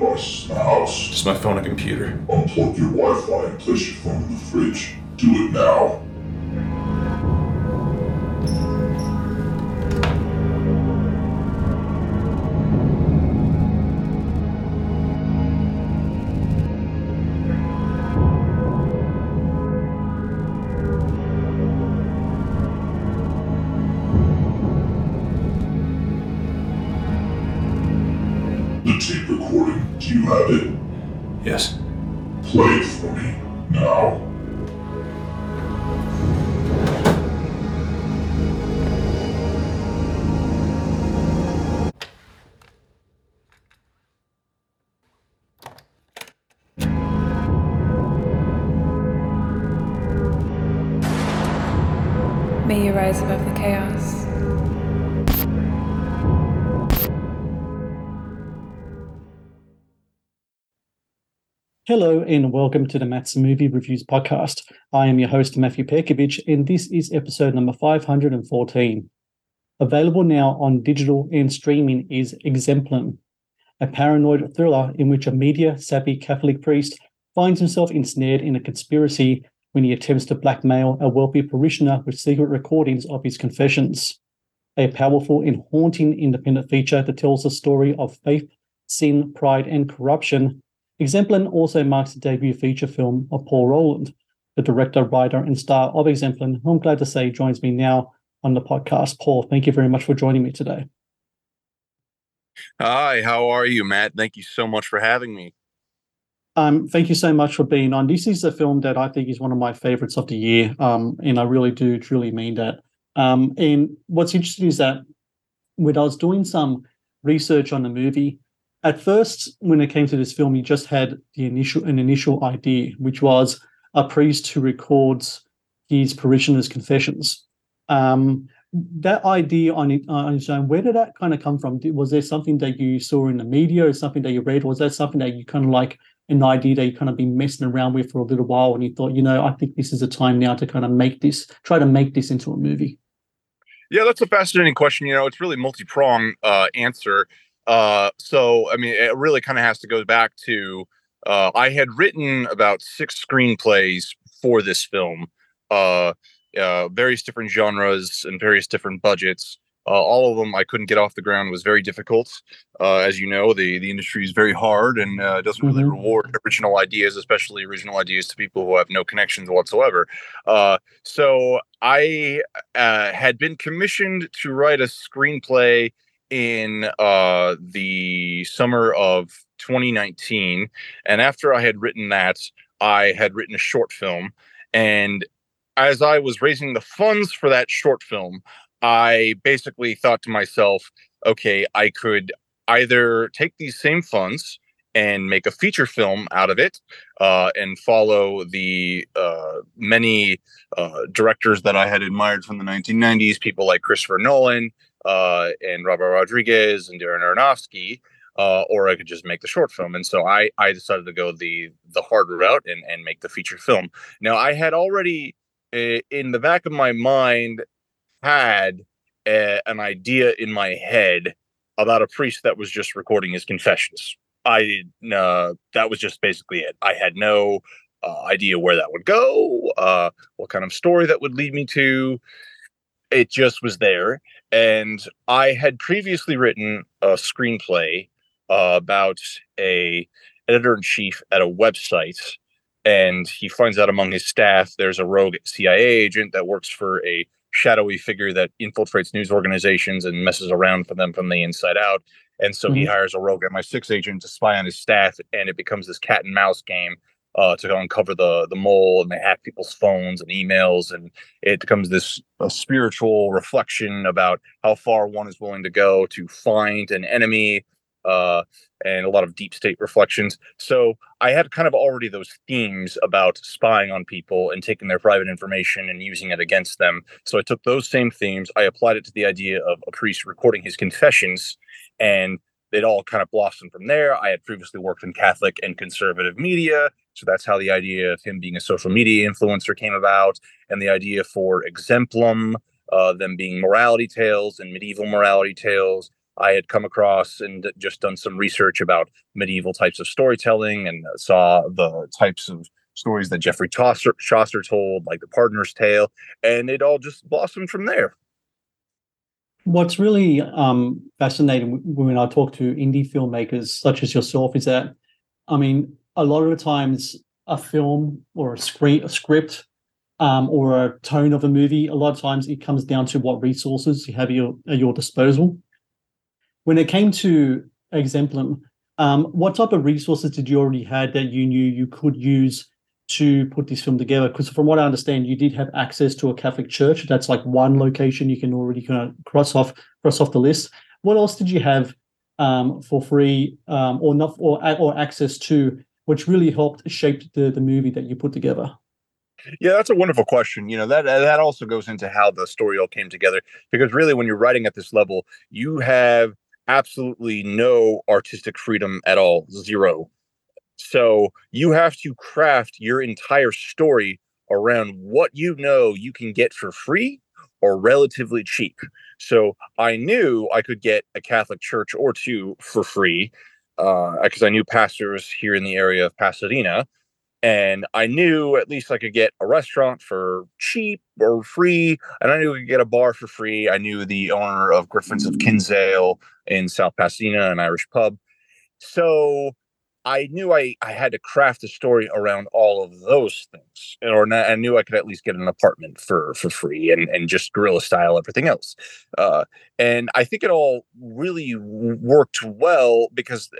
Any smart devices in the house? Just my phone and computer. Unplug your Wi-Fi and place your phone in the fridge. Do it now. You have it? Yes. Play it for me. Now. May you rise above Hello and welcome to the Matt's Movie Reviews podcast. I am your host, Matthew Pejkovic, and this is episode number 514. Available now on digital and streaming is Exemplum, a paranoid thriller in which a media savvy Catholic priest finds himself ensnared in a conspiracy when he attempts to blackmail a wealthy parishioner with secret recordings of his confessions. A powerful and haunting independent feature that tells the story of faith, sin, pride, and corruption Exemplum also marks the debut feature film of Paul Roland, the director, writer, and star of Exemplum, who I'm glad to say joins me now on the podcast. Paul, thank you very much for joining me today. Hi, how are you, Matt? Thank you so much for having me. Um, thank you so much for being on. This is a film that I think is one of my favorites of the year, um, and I really do truly mean that. Um, and what's interesting is that when I was doing some research on the movie, at first, when it came to this film, you just had the initial an initial idea, which was a priest who records his parishioners' confessions. Um, that idea on, it, on its own, where did that kind of come from? Was there something that you saw in the media, or something that you read? Was that something that you kind of like an idea that you kind of been messing around with for a little while, and you thought, you know, I think this is a time now to kind of make this, try to make this into a movie? Yeah, that's a fascinating question. You know, it's really multi-pronged uh, answer. Uh, so, I mean, it really kind of has to go back to uh, I had written about six screenplays for this film, uh, uh, various different genres and various different budgets. Uh, all of them I couldn't get off the ground. It was very difficult. Uh, as you know, the the industry is very hard and uh, doesn't really Mhm. reward original ideas, especially original ideas to people who have no connections whatsoever. Uh, so I uh, had been commissioned to write a screenplay in uh, the summer of 2019, and after I had written that, I had written a short film, and as I was raising the funds for that short film, I basically thought to myself, okay, I could either take these same funds and make a feature film out of it uh, and follow the uh, many uh, directors that I had admired from the 1990s, people like Christopher Nolan uh, and Robert Rodriguez and Darren Aronofsky, uh, or I could just make the short film. And so I, I decided to go the the hard route and, and make the feature film. Now I had already i- in the back of my mind had a, an idea in my head about a priest that was just recording his confessions. I uh, that was just basically it. I had no uh, idea where that would go, uh, what kind of story that would lead me to. It just was there, and I had previously written a screenplay uh, about a editor in chief at a website and he finds out among his staff there's a rogue CIA agent that works for a shadowy figure that infiltrates news organizations and messes around for them from the inside out. And so he Mhm. hires a rogue MI6 agent to spy on his staff, and it becomes this cat and mouse game uh, to uncover the the mole, and they hack people's phones and emails, and it becomes this spiritual reflection about how far one is willing to go to find an enemy. Uh, and a lot of deep state reflections. So I had kind of already those themes about spying on people and taking their private information and using it against them. So I took those same themes, I applied it to the idea of a priest recording his confessions, and it all kind of blossomed from there. I had previously worked in Catholic and conservative media, so that's how the idea of him being a social media influencer came about, and the idea for Exemplum, uh, them being morality tales and medieval morality tales. I had come across and just done some research about medieval types of storytelling and saw the types of stories that Geoffrey Chaucer, Chaucer told, like the Pardoner's Tale, and it all just blossomed from there. What's really um, fascinating when I talk to indie filmmakers such as yourself is that, I mean, a lot of the times a film or a screen, a script, um, or a tone of a movie, a lot of times it comes down to what resources you have your, at your disposal. When it came to Exemplum, um, what type of resources did you already had that you knew you could use to put this film together? Because from what I understand, you did have access to a Catholic church. That's like one location you can already kind of cross off cross off the list. What else did you have um, for free um, or not or or access to, which really helped shape the the movie that you put together? Yeah, that's a wonderful question. You know, that that also goes into how the story all came together because really when you're writing at this level, you have absolutely no artistic freedom at all, zero. So, you have to craft your entire story around what you know you can get for free or relatively cheap. So, I knew I could get a Catholic church or two for free Uh, because I knew pastors here in the area of Pasadena and I knew at least I could get a restaurant for cheap or free, and I knew I could get a bar for free. I knew the owner of Griffins of Kinsale in South Pasadena, an Irish pub. So I knew I, I had to craft a story around all of those things, or I knew I could at least get an apartment for for free and and just guerrilla style everything else. Uh, and I think it all really worked well because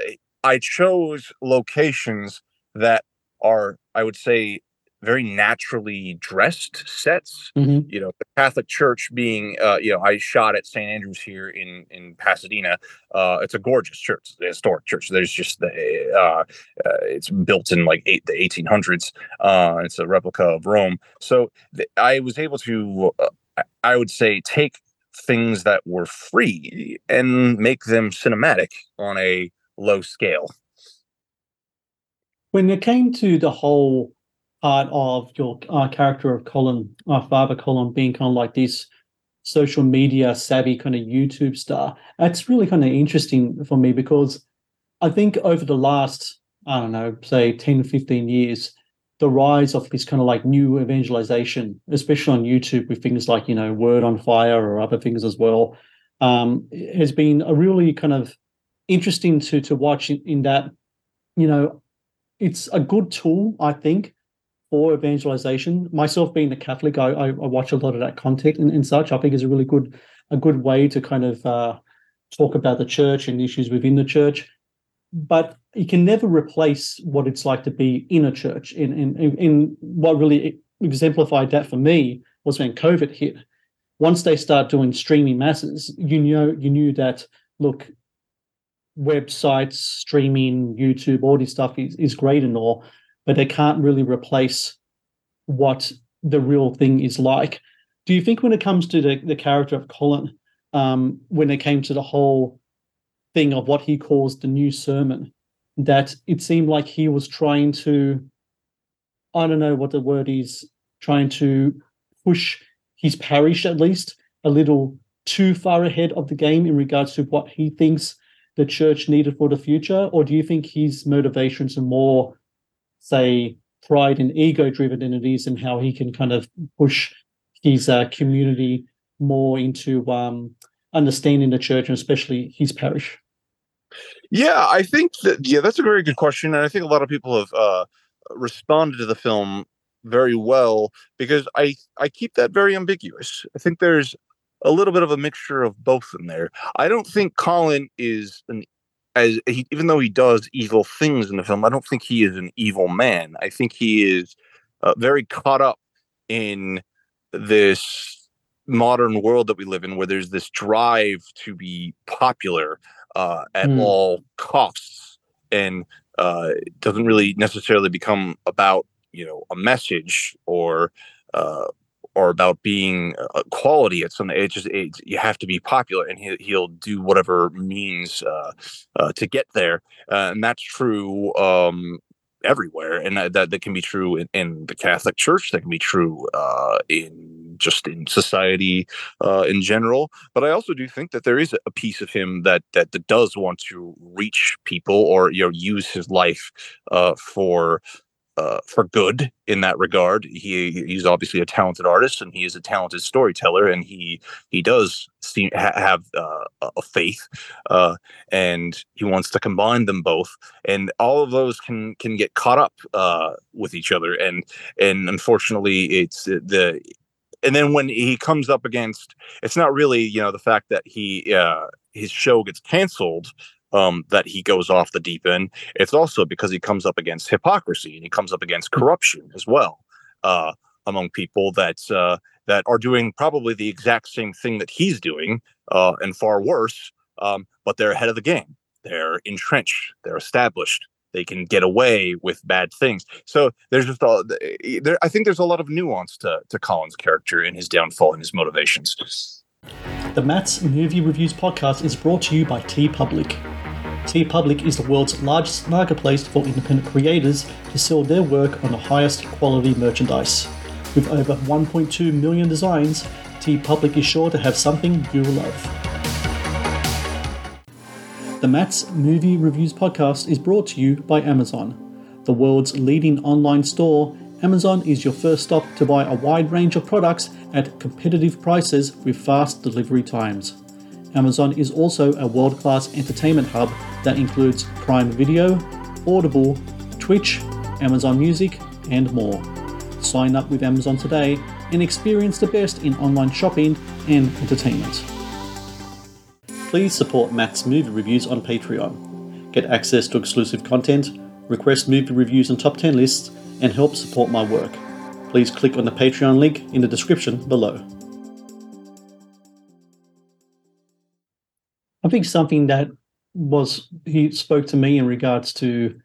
I chose locations that are, I would say, very naturally dressed sets. Mhm. You know, the Catholic Church being, uh, you know, I shot at St. Andrews here in in Pasadena. Uh, it's a gorgeous church, a historic church. There's just the, uh, uh, it's built in like eight the 1800s. Uh, it's a replica of Rome. So th- I was able to, uh, I- I would say, take things that were free and make them cinematic on a low scale. When it came to the whole part of your uh, character of Colin, uh, Father Colin, being kind of like this social media savvy kind of YouTube star, that's really kind of interesting for me because I think over the last, I don't know, say 10, 15 years, the rise of this kind of like new evangelization, especially on YouTube with things like, you know, Word on Fire or other things as well, um, has been a really kind of interesting to to watch in, in that, you know, it's a good tool, I think, for evangelization. Myself being a Catholic, I, I, I watch a lot of that content and, and such. I think is a really good a good way to kind of uh, talk about the church and issues within the church. But you can never replace what it's like to be in a church. In in in, in what really exemplified that for me was when COVID hit. Once they start doing streaming masses, you know you knew that look, websites, streaming, YouTube, all this stuff is, is great and all, but they can't really replace what the real thing is like. Do you think when it comes to the, the character of Colin, um, when it came to the whole thing of what he calls the new sermon, that it seemed like he was trying to, I don't know what the word is, trying to push his parish at least a little too far ahead of the game in regards to what he thinks the church needed for the future? Or do you think his motivations are more, say, pride and ego driven entities and how he can kind of push his uh, community more into um, understanding the church and especially his parish? Yeah, I think that yeah, that's a very good question, and I think a lot of people have uh, responded to the film very well because I I keep that very ambiguous. I think there's a little bit of a mixture of both in there. I don't think Colin is an as he, even though he does evil things in the film, I don't think he is an evil man. I think he is uh, very caught up in this modern world that we live in, where there's this drive to be popular uh, at mm. all costs, and uh, it doesn't really necessarily become about you know a message or uh, or about being a quality at something. It just it, you have to be popular, and he, he'll do whatever means uh, uh, to get there, uh, and that's true um, everywhere, and that, that, that can be true in, in, the Catholic Church. That can be true uh, in just in society uh, in general. But I also do think that there is a piece of him that that, that does want to reach people or you know use his life uh, for uh, for good in that regard. He he's obviously a talented artist and he is a talented storyteller, and he he does seem ha- have uh, a faith, uh, and he wants to combine them both. And all of those can can get caught up uh, with each other, and and unfortunately, it's the and then when he comes up against, it's not really you know the fact that he uh, his show gets canceled um, that he goes off the deep end. It's also because he comes up against hypocrisy and he comes up against corruption as well uh, among people that uh, that are doing probably the exact same thing that he's doing uh, and far worse. Um, but they're ahead of the game. They're entrenched. They're established. They can get away with bad things. So there's just there. I think there's a lot of nuance to to Colin's character and his downfall and his motivations. The Matt's Movie Reviews podcast is brought to you by TeePublic. TeePublic is the world's largest marketplace for independent creators to sell their work on the highest quality merchandise. With over 1.2 million designs, TeePublic is sure to have something you'll love. The Matt's Movie Reviews podcast is brought to you by Amazon. The world's leading online store, Amazon is your first stop to buy a wide range of products at competitive prices with fast delivery times. Amazon is also a world class entertainment hub that includes Prime Video, Audible, Twitch, Amazon Music, and more. Sign up with Amazon today and experience the best in online shopping and entertainment. Please support Matt's movie reviews on Patreon. Get access to exclusive content, request movie reviews and top 10 lists, and help support my work. Please click on the Patreon link in the description below. Think something that was he spoke to me in regards to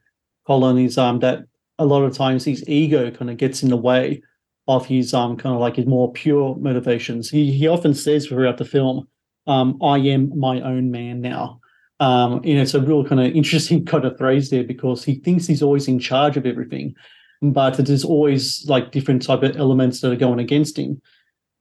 Colin is um that a lot of times his ego kind of gets in the way of his um kind of like his more pure motivations. He he often says throughout the film, um, I am my own man now. Um, you know, it's a real kind of interesting kind of phrase there because he thinks he's always in charge of everything, but there's always like different type of elements that are going against him.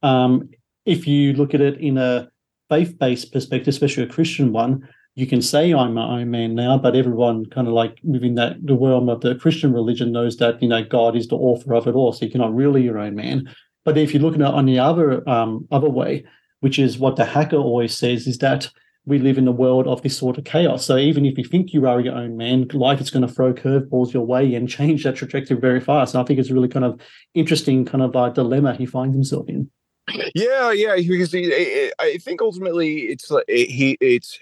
Um, if you look at it in a faith-based perspective, especially a Christian one, you can say I'm my own man now, but everyone kind of like within that the realm of the Christian religion knows that you know God is the author of it all, so you're not really your own man. But if you're looking at on the other um, other way, which is what the hacker always says, is that we live in a world of this sort of chaos. So even if you think you are your own man, life is going to throw curveballs your way and change that trajectory very fast. And I think it's really kind of interesting kind of uh, dilemma he finds himself in. Yeah, yeah, because he, I think ultimately it's like he it's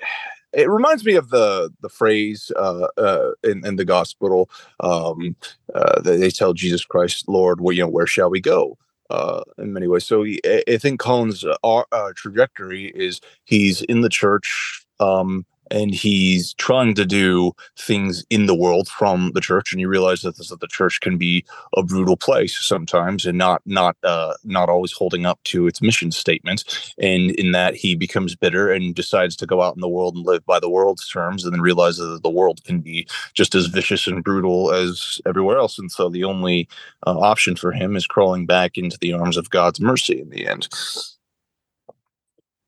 it reminds me of the the phrase uh, uh, in, in the gospel um, uh, they tell Jesus Christ, Lord, where you know where shall we go? Uh, in many ways, so he, I think Colin's uh, uh, trajectory is he's in the church, um, and he's trying to do things in the world from the church and you realize that, this, that the church can be a brutal place sometimes and not not uh, not always holding up to its mission statement and in that he becomes bitter and decides to go out in the world and live by the world's terms and then realizes that the world can be just as vicious and brutal as everywhere else. And so the only uh, option for him is crawling back into the arms of god's mercy in the end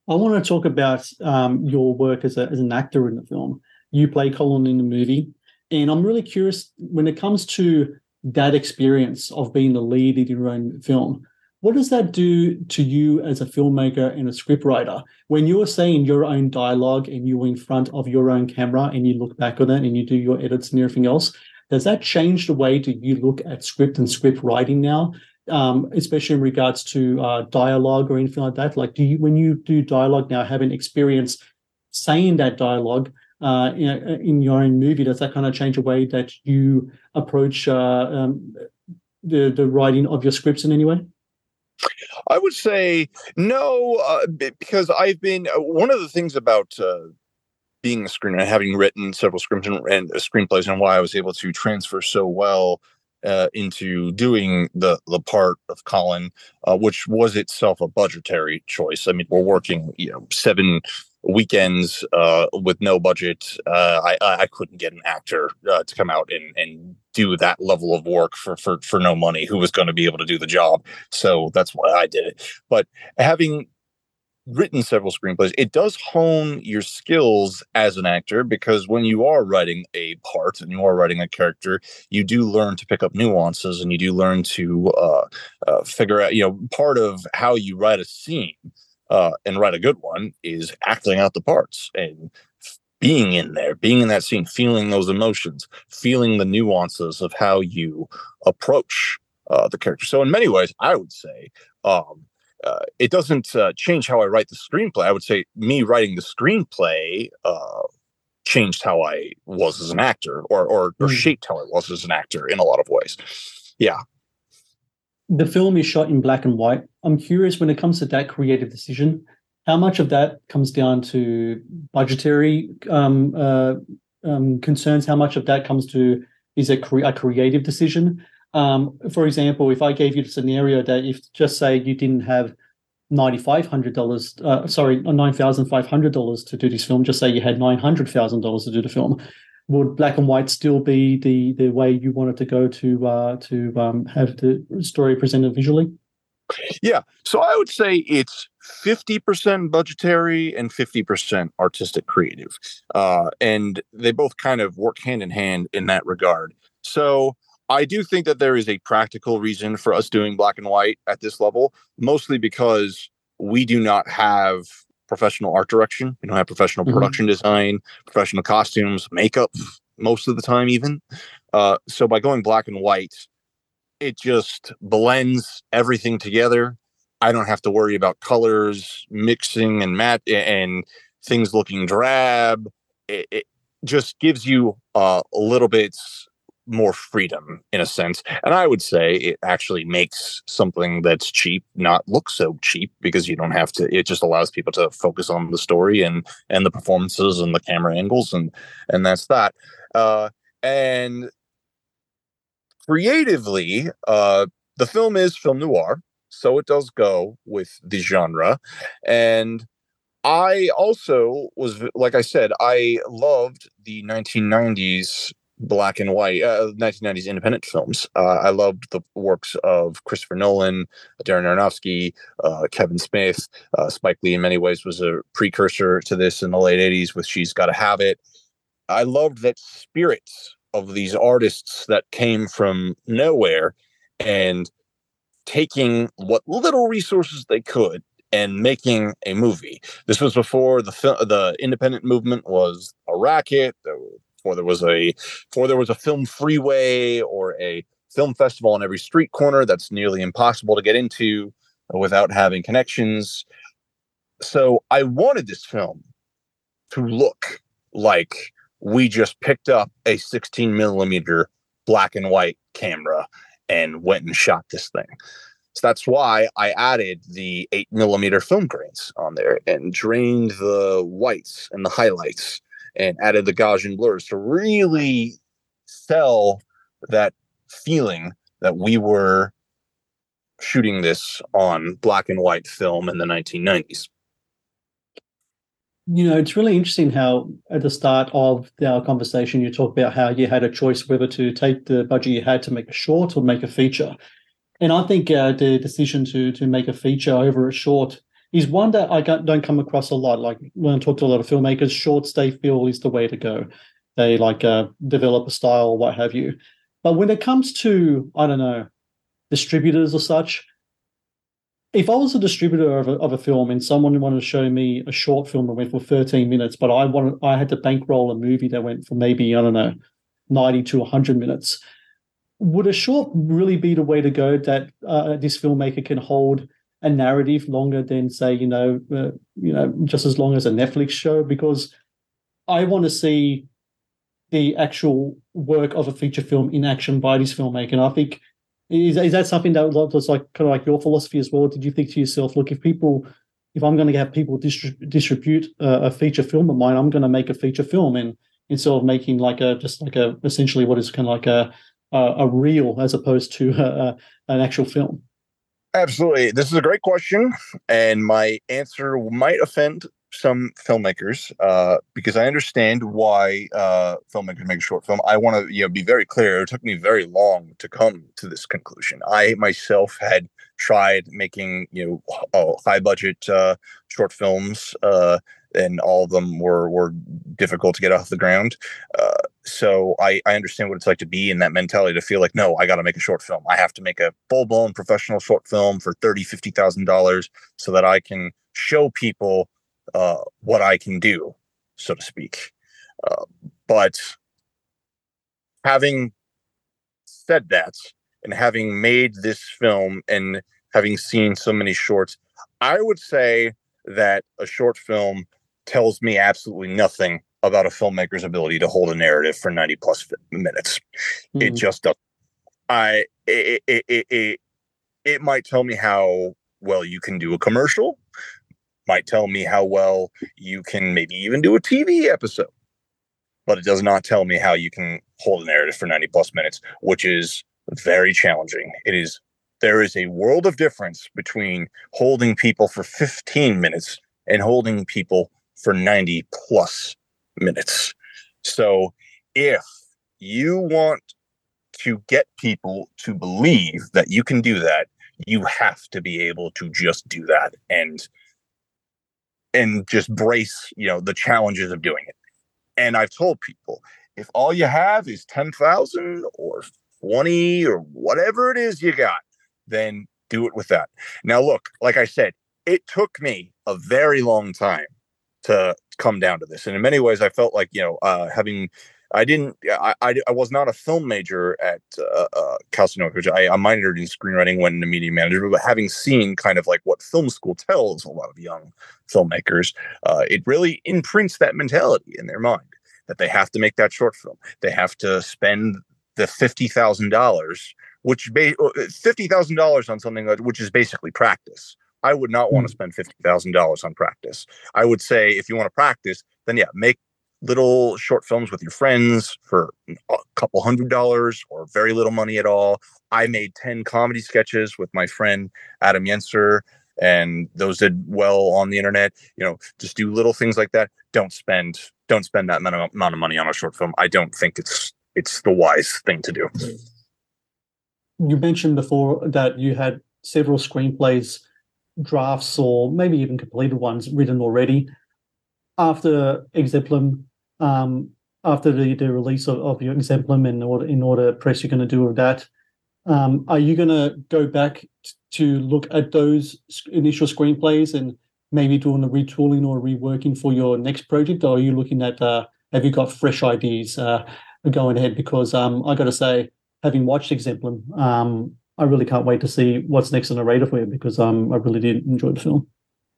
I want to talk about um, your work as, a, as an actor in the film. You play Colin in the movie, and I'm really curious when it comes to that experience of being the lead in your own film. What does that do to you as a filmmaker and a scriptwriter when you're saying your own dialogue and you're in front of your own camera and you look back on it and you do your edits and everything else? Does that change the way that you look at script and script writing now? Um, especially in regards to uh, dialogue or anything like that? Like, do you when you do dialogue now, having experience saying that dialogue uh, in, in, your own movie, does that kind of change the way that you approach uh, um, the the writing of your scripts in any way? I would say no, uh, because I've been uh, one of the things about uh, being a screenwriter, having written several scripts and, and screenplays, and why I was able to transfer so well uh, into doing the the part of Colin, uh, which was itself a budgetary choice. I mean, we're working you know seven weekends uh, with no budget. Uh, I I couldn't get an actor uh, to come out and and do that level of work for for for no money who was going to be able to do the job. So that's why I did it. But having written several screenplays, it does hone your skills as an actor because when you are writing a part and you are writing a character, you do learn to pick up nuances and you do learn to uh, uh, figure out, you know, part of how you write a scene uh, and write a good one is acting out the parts and being in there, being in that scene, feeling those emotions, feeling the nuances of how you approach uh, the character. So, in many ways, I would say um, uh, it doesn't uh, change how I write the screenplay. I would say me writing the screenplay uh, changed how I was as an actor, or or, or mm. shaped how I was as an actor in a lot of ways. Yeah. The film is shot in black and white. I'm curious when it comes to that creative decision, how much of that comes down to budgetary um, uh, um, concerns? How much of that comes to is a, cre- a creative decision? Um, for example, if I gave you the scenario that if just say you didn't have ninety five hundred dollars, uh, sorry, nine thousand five hundred dollars to do this film, just say you had nine hundred thousand dollars to do the film, would black and white still be the the way you wanted to go to uh, to um, have the story presented visually? Yeah, so I would say it's 50% budgetary and 50% artistic creative. Uh, and they both kind of work hand in hand in that regard. So I do think that there is a practical reason for us doing black and white at this level, mostly because we do not have professional art direction. We don't have professional mm-hmm. production design, professional costumes, makeup, most of the time, even. Uh, so by going black and white, it just blends everything together. I don't have to worry about colors mixing and mat and things looking drab. It, it just gives you uh, a little bit more freedom in a sense. And I would say it actually makes something that's cheap not look so cheap because you don't have to it just allows people to focus on the story and and the performances and the camera angles and and that's that. Uh and creatively uh the film is film noir, so it does go with the genre and I also was like I said, I loved the 1990s black and white uh, 1990s independent films. Uh, I loved the works of Christopher Nolan, Darren Aronofsky, uh, Kevin Smith. Uh, Spike Lee, in many ways, was a precursor to this in the late 80s with She's Gotta Have It. I loved that spirits of these artists that came from nowhere and taking what little resources they could and making a movie. This was before the the independent movement was a racket. There were before there was a before there was a FilmFreeway or a film festival on every street corner that's nearly impossible to get into uh, without having connections. So I wanted this film to look like we just picked up a 16 millimeter black and white camera and went and shot this thing. So that's why I added the eight millimeter film grains on there and drained the whites and the highlights and added the Gaussian blurs to really sell that feeling that we were shooting this on black and white film in the 1990s. You know, it's really interesting how at the start of our conversation, you talk about how you had a choice whether to take the budget you had to make a short or make a feature. And I think uh, the decision to to make a feature over a short is one that I don't come across a lot. Like when I talk to a lot of filmmakers, shorts they feel is the way to go. They like uh, develop a style, what have you. But when it comes to I don't know distributors or such, if I was a distributor of a, of a film and someone wanted to show me a short film that went for 13 minutes, but I wanted I had to bankroll a movie that went for maybe I don't know 90 to 100 minutes, would a short really be the way to go that uh, this filmmaker can hold a narrative longer than say you know uh, you know just as long as a Netflix show because I want to see the actual work of a feature film in action by this filmmaker. And I think is, is that something that was like kind of like your philosophy as well? Did you think to yourself look if people if I'm going to have people distrib- distribute uh, a feature film of mine I'm going to make a feature film. And instead of making like a just like a essentially what is kind of like a a, a reel as opposed to a, an actual film Absolutely. This is a great question. And my answer might offend some filmmakers uh, because I understand why uh, filmmakers make a short film. I want to you know be very clear. It took me very long to come to this conclusion. I myself had tried making you know oh, high budget uh, short films, uh, and all of them were were difficult to get off the ground. Uh, so I, I understand what it's like to be in that mentality to feel like no i got to make a short film i have to make a full-blown professional short film for 30 50000 dollars so that i can show people uh, what i can do so to speak uh, but having said that and having made this film and having seen so many shorts i would say that a short film tells me absolutely nothing about a filmmaker's ability to hold a narrative for 90 plus minutes. Mm-hmm. It just doesn't. I it, it, it, it, it might tell me how well you can do a commercial, might tell me how well you can maybe even do a TV episode, but it does not tell me how you can hold a narrative for 90 plus minutes, which is very challenging. It is there is a world of difference between holding people for 15 minutes and holding people for 90 plus minutes. So if you want to get people to believe that you can do that, you have to be able to just do that and and just brace, you know, the challenges of doing it. And I've told people, if all you have is 10,000 or 20 or whatever it is you got, then do it with that. Now look, like I said, it took me a very long time to come down to this. And in many ways, I felt like, you know, uh, having, I didn't, I, I, I, was not a film major at uh, uh, Cal State Northridge. I, I minored in screenwriting when a media manager, but having seen kind of like what film school tells a lot of young filmmakers, uh, it really imprints that mentality in their mind that they have to make that short film. They have to spend the $50,000, which ba- uh, $50,000 on something which is basically practice I would not want to hmm. spend fifty thousand dollars on practice. I would say if you want to practice, then yeah, make little short films with your friends for a couple hundred dollars or very little money at all. I made 10 comedy sketches with my friend Adam Yenser, and those did well on the internet. You know, just do little things like that. Don't spend don't spend that amount of money on a short film. I don't think it's it's the wise thing to do. You mentioned before that you had several screenplays drafts or maybe even completed ones written already after Exemplum, um, after the, the release of, of your Exemplum in order in order press you're going to do with that. Um, are you going to go back t- to look at those initial screenplays and maybe doing a retooling or reworking for your next project, or are you looking at uh, have you got fresh ideas uh, going ahead? Because um, I got to say, having watched Exemplum, um, I really can't wait to see what's next on the radar for you because um, I really did enjoy the film.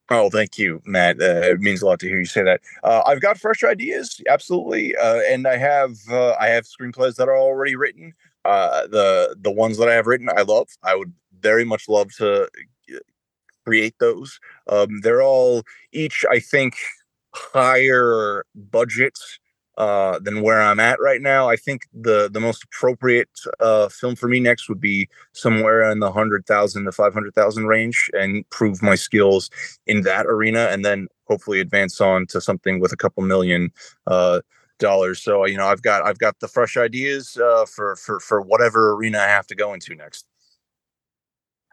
Oh, thank you, Matt. Uh, it means a lot to hear you say that. Uh, I've got fresh ideas, absolutely, uh, and I have uh, I have screenplays that are already written. Uh, the the ones that I have written, I love. I would very much love to uh, create those. Um, they're all each, I think, higher budget uh, than where I'm at right now. I think the the most appropriate uh, film for me next would be somewhere in the hundred thousand to five hundred thousand range, and prove my skills in that arena, and then hopefully advance on to something with a couple million uh, dollars. So you know, I've got I've got the fresh ideas uh, for for for whatever arena I have to go into next.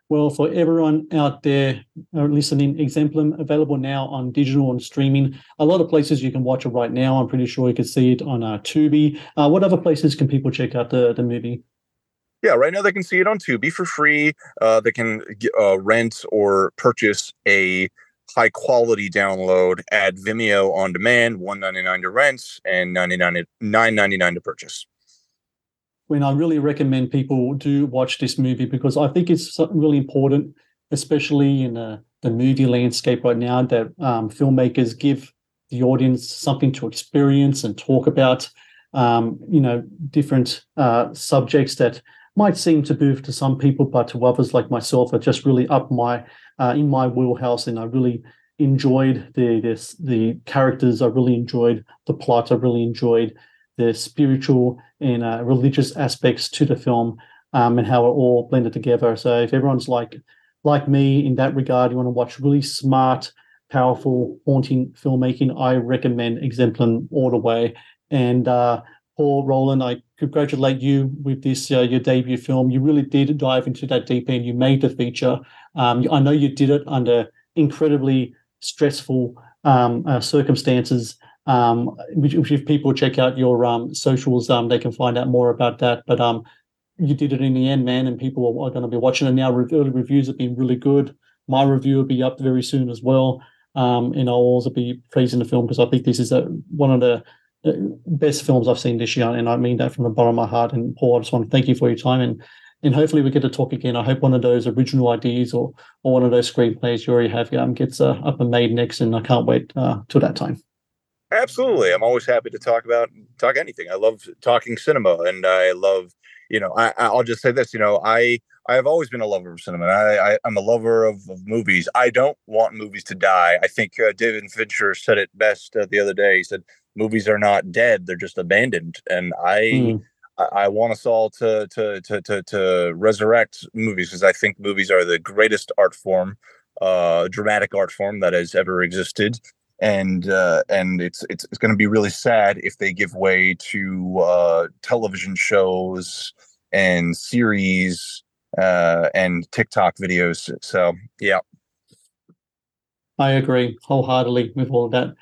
Well, for everyone out there uh, listening, Exemplum available now on digital and streaming. A lot of places you can watch it right now. I'm pretty sure you can see it on uh, Tubi. Uh, what other places can people check out the, the movie? Yeah, right now they can see it on Tubi for free. Uh, they can uh, rent or purchase a high quality download at Vimeo on demand, one ninety nine to rent and ninety nine nine ninety nine to purchase when I really recommend people do watch this movie because I think it's really important, especially in uh, the movie landscape right now, that um, filmmakers give the audience something to experience and talk about. Um, you know, different uh, subjects that might seem taboo to some people, but to others like myself are just really up my uh, in my wheelhouse, and I really enjoyed the this the characters. I really enjoyed the plot. I really enjoyed the spiritual and uh, religious aspects to the film um, and how it all blended together. So if everyone's like like me in that regard, you want to watch really smart, powerful, haunting filmmaking, I recommend Exemplum all the way. And uh, Paul Roland, I congratulate you with this uh, your debut film. You really did dive into that deep end. You made the feature. Um, I know you did it under incredibly stressful um, uh, circumstances um, which, which, if people check out your um, socials, um, they can find out more about that. But um, you did it in the end, man, and people are, are going to be watching it now. Early reviews have been really good. My review will be up very soon as well. Um, and I'll also be praising the film because I think this is a, one of the best films I've seen this year, and I mean that from the bottom of my heart. And Paul, I just want to thank you for your time, and and hopefully we get to talk again. I hope one of those original ideas or or one of those screenplays you already have um, gets uh, up and made next, and I can't wait uh, till that time. Absolutely. I'm always happy to talk about talk anything. I love talking cinema and I love, you know, I, I'll just say this, you know, I I have always been a lover of cinema. I, I am a lover of, of, movies. I don't want movies to die. I think uh, David Fincher said it best uh, the other day. He said movies are not dead; they're just abandoned. And I, mm. I, I, want us all to to to to, to resurrect movies because I think movies are the greatest art form, uh, dramatic art form that has ever existed and uh, and it's it's, it's going to be really sad if they give way to uh, television shows and series uh, and TikTok videos. So yeah, I agree wholeheartedly with all of that.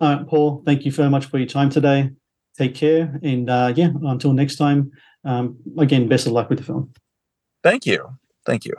All right, Paul, thank you very much for your time today. Take care, and uh, yeah, until next time. Um, again, best of luck with the film. Thank you. Thank you.